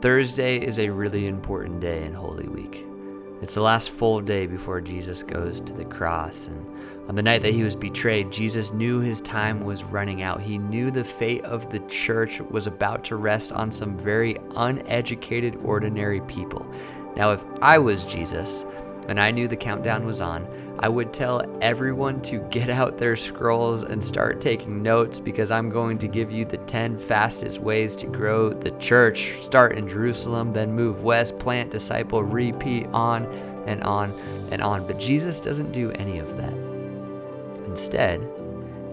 Thursday is a really important day in Holy Week. It's the last full day before Jesus goes to the cross. And on the night that he was betrayed, Jesus knew his time was running out. He knew the fate of the church was about to rest on some very uneducated, ordinary people. Now, if I was Jesus, and I knew the countdown was on, I would tell everyone to get out their scrolls and start taking notes because I'm going to give you the 10 fastest ways to grow the church. Start in Jerusalem, then move west, plant, disciple, repeat on and on and on. But Jesus doesn't do any of that. Instead,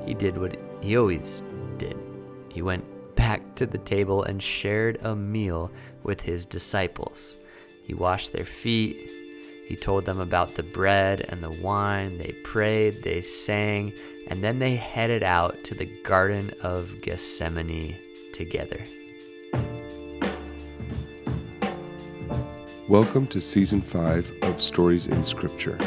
he did what he always did. He went back to the table and shared a meal with his disciples. He washed their feet, he told them about the bread and the wine. They prayed, they sang, and then they headed out to the Garden of Gethsemane together. Welcome to Season 5 of Stories in Scripture,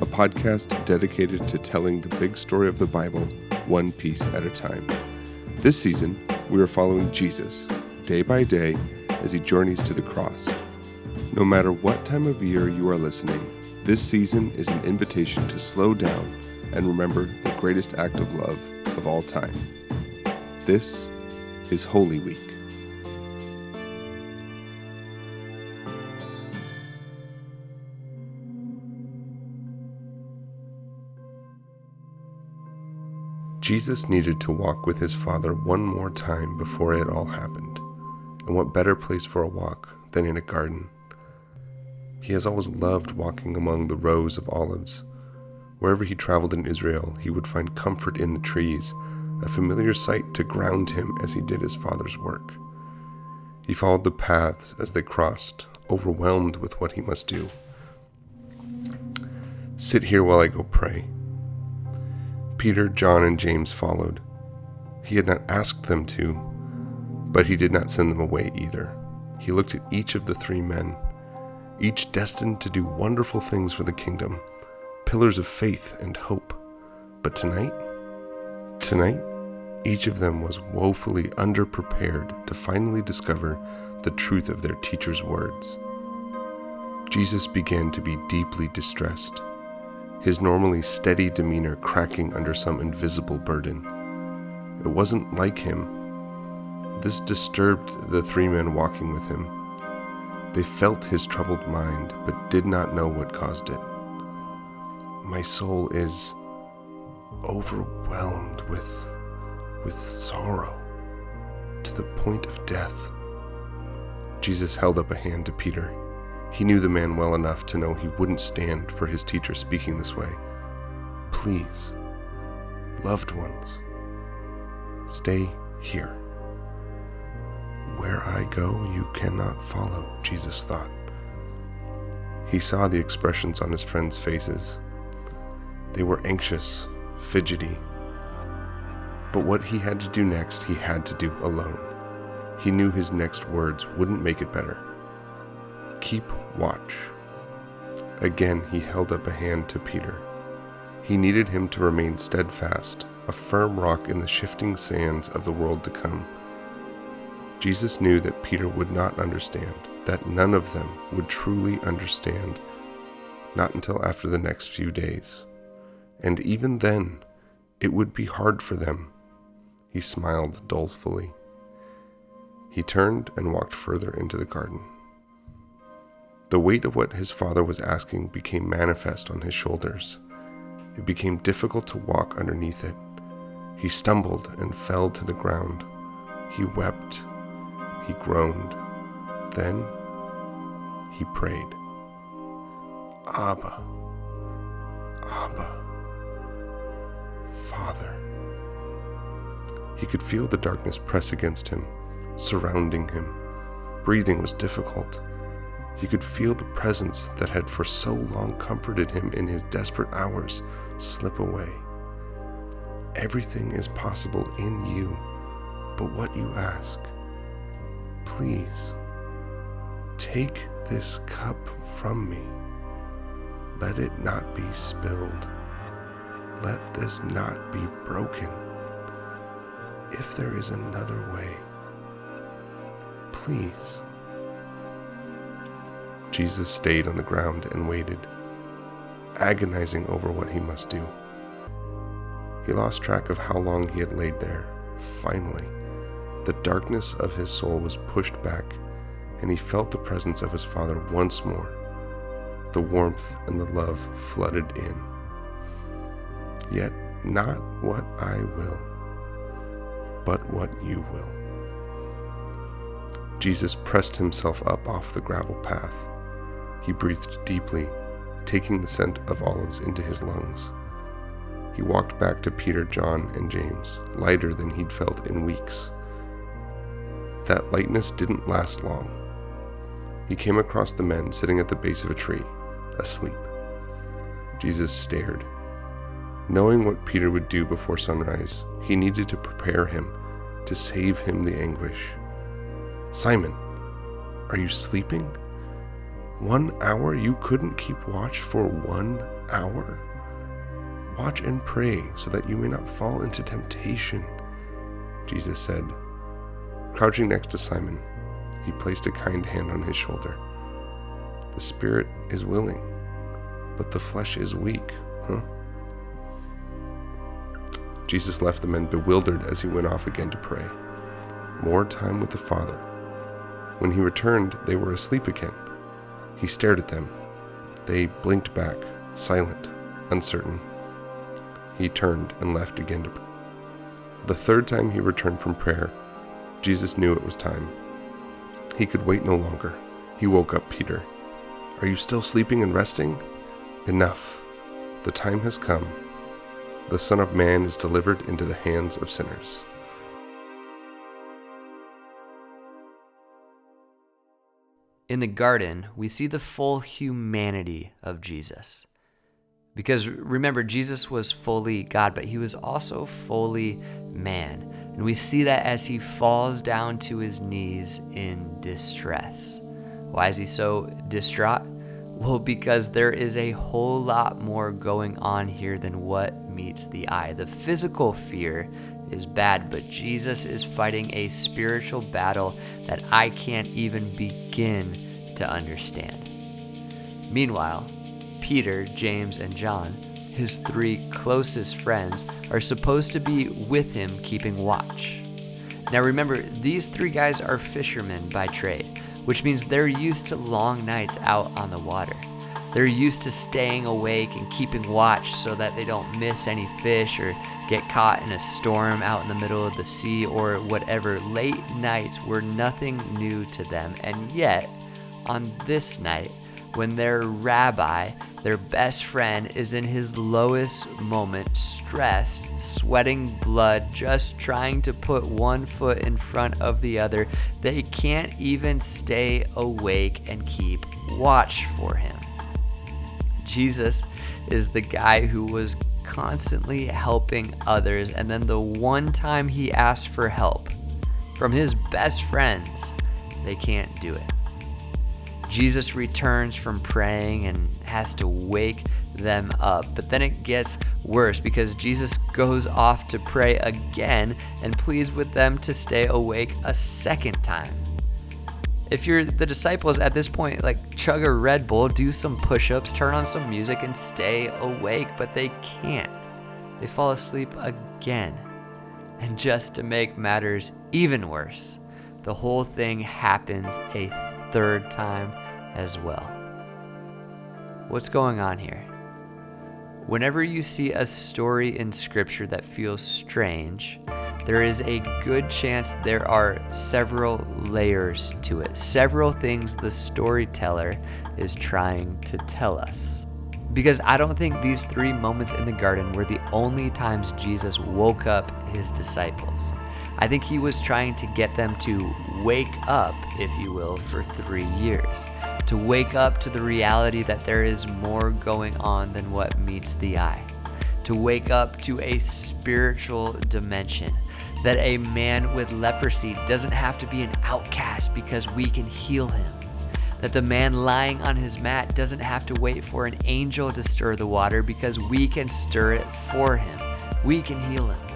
a podcast dedicated to telling the big story of the Bible one piece at a time. This season, we are following Jesus day by day as he journeys to the cross no matter what time of year you are listening, this season is an invitation to slow down and remember the greatest act of love of all time. This is Holy Week. Jesus needed to walk with his Father one more time before it all happened. And what better place for a walk than in a garden? He has always loved walking among the rows of olives. Wherever he traveled in Israel, he would find comfort in the trees, a familiar sight to ground him as he did his father's work. He followed the paths as they crossed, overwhelmed with what he must do. Sit here while I go pray. Peter, John, and James followed. He had not asked them to, but he did not send them away either. He looked at each of the three men each destined to do wonderful things for the kingdom, pillars of faith and hope. But tonight, tonight, each of them was woefully underprepared to finally discover the truth of their teacher's words. Jesus began to be deeply distressed, his normally steady demeanor cracking under some invisible burden. It wasn't like him. This disturbed the three men walking with him they felt his troubled mind, but did not know what caused it. My soul is overwhelmed with, with sorrow to the point of death. Jesus held up a hand to Peter. He knew the man well enough to know he wouldn't stand for his teacher speaking this way. Please, loved ones, stay here. Where I go, you cannot follow, Jesus thought. He saw the expressions on his friends' faces. They were anxious, fidgety. But what he had to do next, he had to do alone. He knew his next words wouldn't make it better. Keep watch. Again, he held up a hand to Peter. He needed him to remain steadfast, a firm rock in the shifting sands of the world to come. Jesus knew that Peter would not understand, that none of them would truly understand, not until after the next few days. And even then, it would be hard for them. He smiled dolefully. He turned and walked further into the garden. The weight of what his father was asking became manifest on his shoulders. It became difficult to walk underneath it. He stumbled and fell to the ground. He wept he groaned. Then he prayed. Abba, Abba, Father. He could feel the darkness press against him, surrounding him. Breathing was difficult. He could feel the presence that had for so long comforted him in his desperate hours slip away. Everything is possible in you, but what you ask. Please, take this cup from me. Let it not be spilled. Let this not be broken. If there is another way, please Jesus stayed on the ground and waited, agonizing over what he must do. He lost track of how long he had laid there. Finally, the darkness of his soul was pushed back, and he felt the presence of his Father once more. The warmth and the love flooded in. Yet not what I will, but what you will. Jesus pressed himself up off the gravel path. He breathed deeply, taking the scent of olives into his lungs. He walked back to Peter, John, and James, lighter than he'd felt in weeks. That lightness didn't last long. He came across the men sitting at the base of a tree, asleep. Jesus stared. Knowing what Peter would do before sunrise, he needed to prepare him, to save him the anguish. Simon, are you sleeping? One hour? You couldn't keep watch for one hour? Watch and pray so that you may not fall into temptation, Jesus said. Crouching next to Simon, he placed a kind hand on his shoulder. The spirit is willing, but the flesh is weak, huh? Jesus left the men bewildered as he went off again to pray. More time with the Father when he returned, they were asleep again. He stared at them. They blinked back, silent, uncertain. He turned and left again to pray. The third time he returned from prayer, Jesus knew it was time. He could wait no longer. He woke up Peter. Are you still sleeping and resting? Enough. The time has come. The Son of Man is delivered into the hands of sinners. in the garden, we see the full humanity of Jesus. Because remember, Jesus was fully God, but he was also fully man. And we see that as he falls down to his knees in distress. Why is he so distraught? Well, because there is a whole lot more going on here than what meets the eye. The physical fear is bad, but Jesus is fighting a spiritual battle that I can't even begin to understand. Meanwhile, Peter, James, and John, his three closest friends, are supposed to be with him keeping watch. Now remember, these three guys are fishermen by trade, which means they're used to long nights out on the water. They're used to staying awake and keeping watch so that they don't miss any fish or get caught in a storm out in the middle of the sea or whatever. Late nights were nothing new to them, and yet, on this night, when their rabbi, their best friend, is in his lowest moment, stressed, sweating blood, just trying to put one foot in front of the other, they can't even stay awake and keep watch for him. Jesus is the guy who was constantly helping others, and then the one time he asked for help from his best friends, they can't do it. Jesus returns from praying and has to wake them up. But then it gets worse because Jesus goes off to pray again and pleads with them to stay awake a second time. If you're the disciples at this point, like chug a Red Bull, do some push ups, turn on some music, and stay awake, but they can't. They fall asleep again. And just to make matters even worse, the whole thing happens a third time as well. What's going on here? Whenever you see a story in Scripture that feels strange, there is a good chance there are several layers to it, several things the storyteller is trying to tell us. Because I don't think these three moments in the garden were the only times Jesus woke up his disciples. I think he was trying to get them to wake up, if you will, for three years. To wake up to the reality that there is more going on than what meets the eye. To wake up to a spiritual dimension. That a man with leprosy doesn't have to be an outcast because we can heal him. That the man lying on his mat doesn't have to wait for an angel to stir the water because we can stir it for him. We can heal him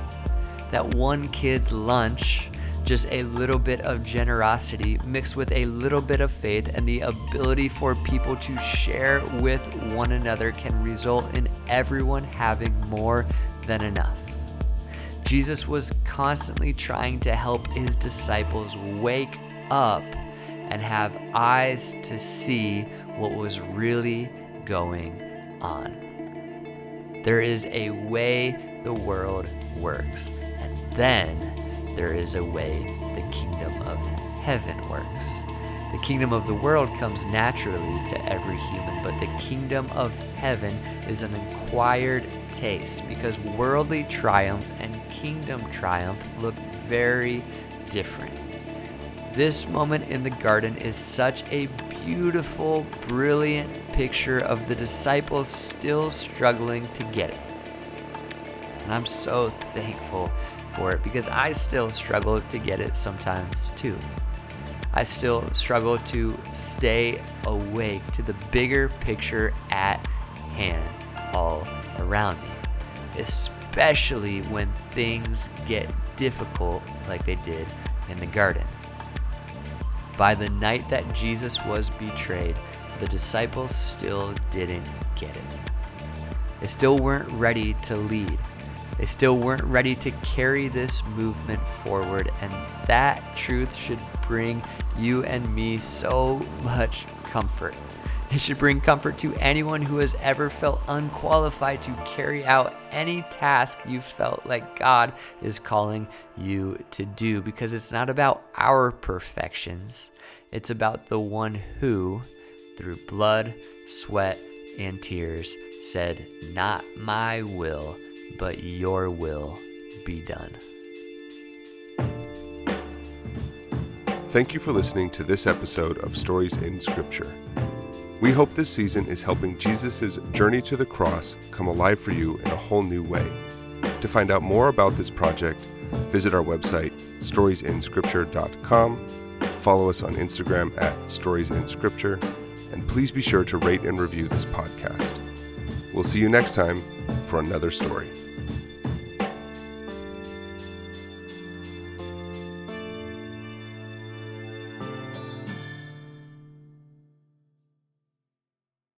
that one kid's lunch Just a little bit of generosity mixed with a little bit of faith and the ability for people to share with one another can result in everyone having more than enough. Jesus was constantly trying to help his disciples wake up and have eyes to see what was really going on. There is a way the world works, and then there is a way the kingdom of heaven works. The kingdom of the world comes naturally to every human, but the kingdom of heaven is an acquired taste because worldly triumph and kingdom triumph look very different. This moment in the garden is such a beautiful, brilliant picture of the disciples still struggling to get it. And I'm so thankful for it because I still struggle to get it sometimes too. I still struggle to stay awake to the bigger picture at hand all around me, especially when things get difficult like they did in the garden. By the night that Jesus was betrayed, the disciples still didn't get it. They still weren't ready to lead. They still weren't ready to carry this movement forward, and that truth should bring you and me so much comfort. It should bring comfort to anyone who has ever felt unqualified to carry out any task you felt like God is calling you to do because it's not about our perfections. It's about the one who, through blood, sweat, and tears, said, Not my will, but your will be done. Thank you for listening to this episode of Stories in Scripture. We hope this season is helping Jesus' journey to the cross come alive for you in a whole new way. To find out more about this project, visit our website, storiesinscripture.com, follow us on Instagram at storiesinscripture, and please be sure to rate and review this podcast. We'll see you next time for another story.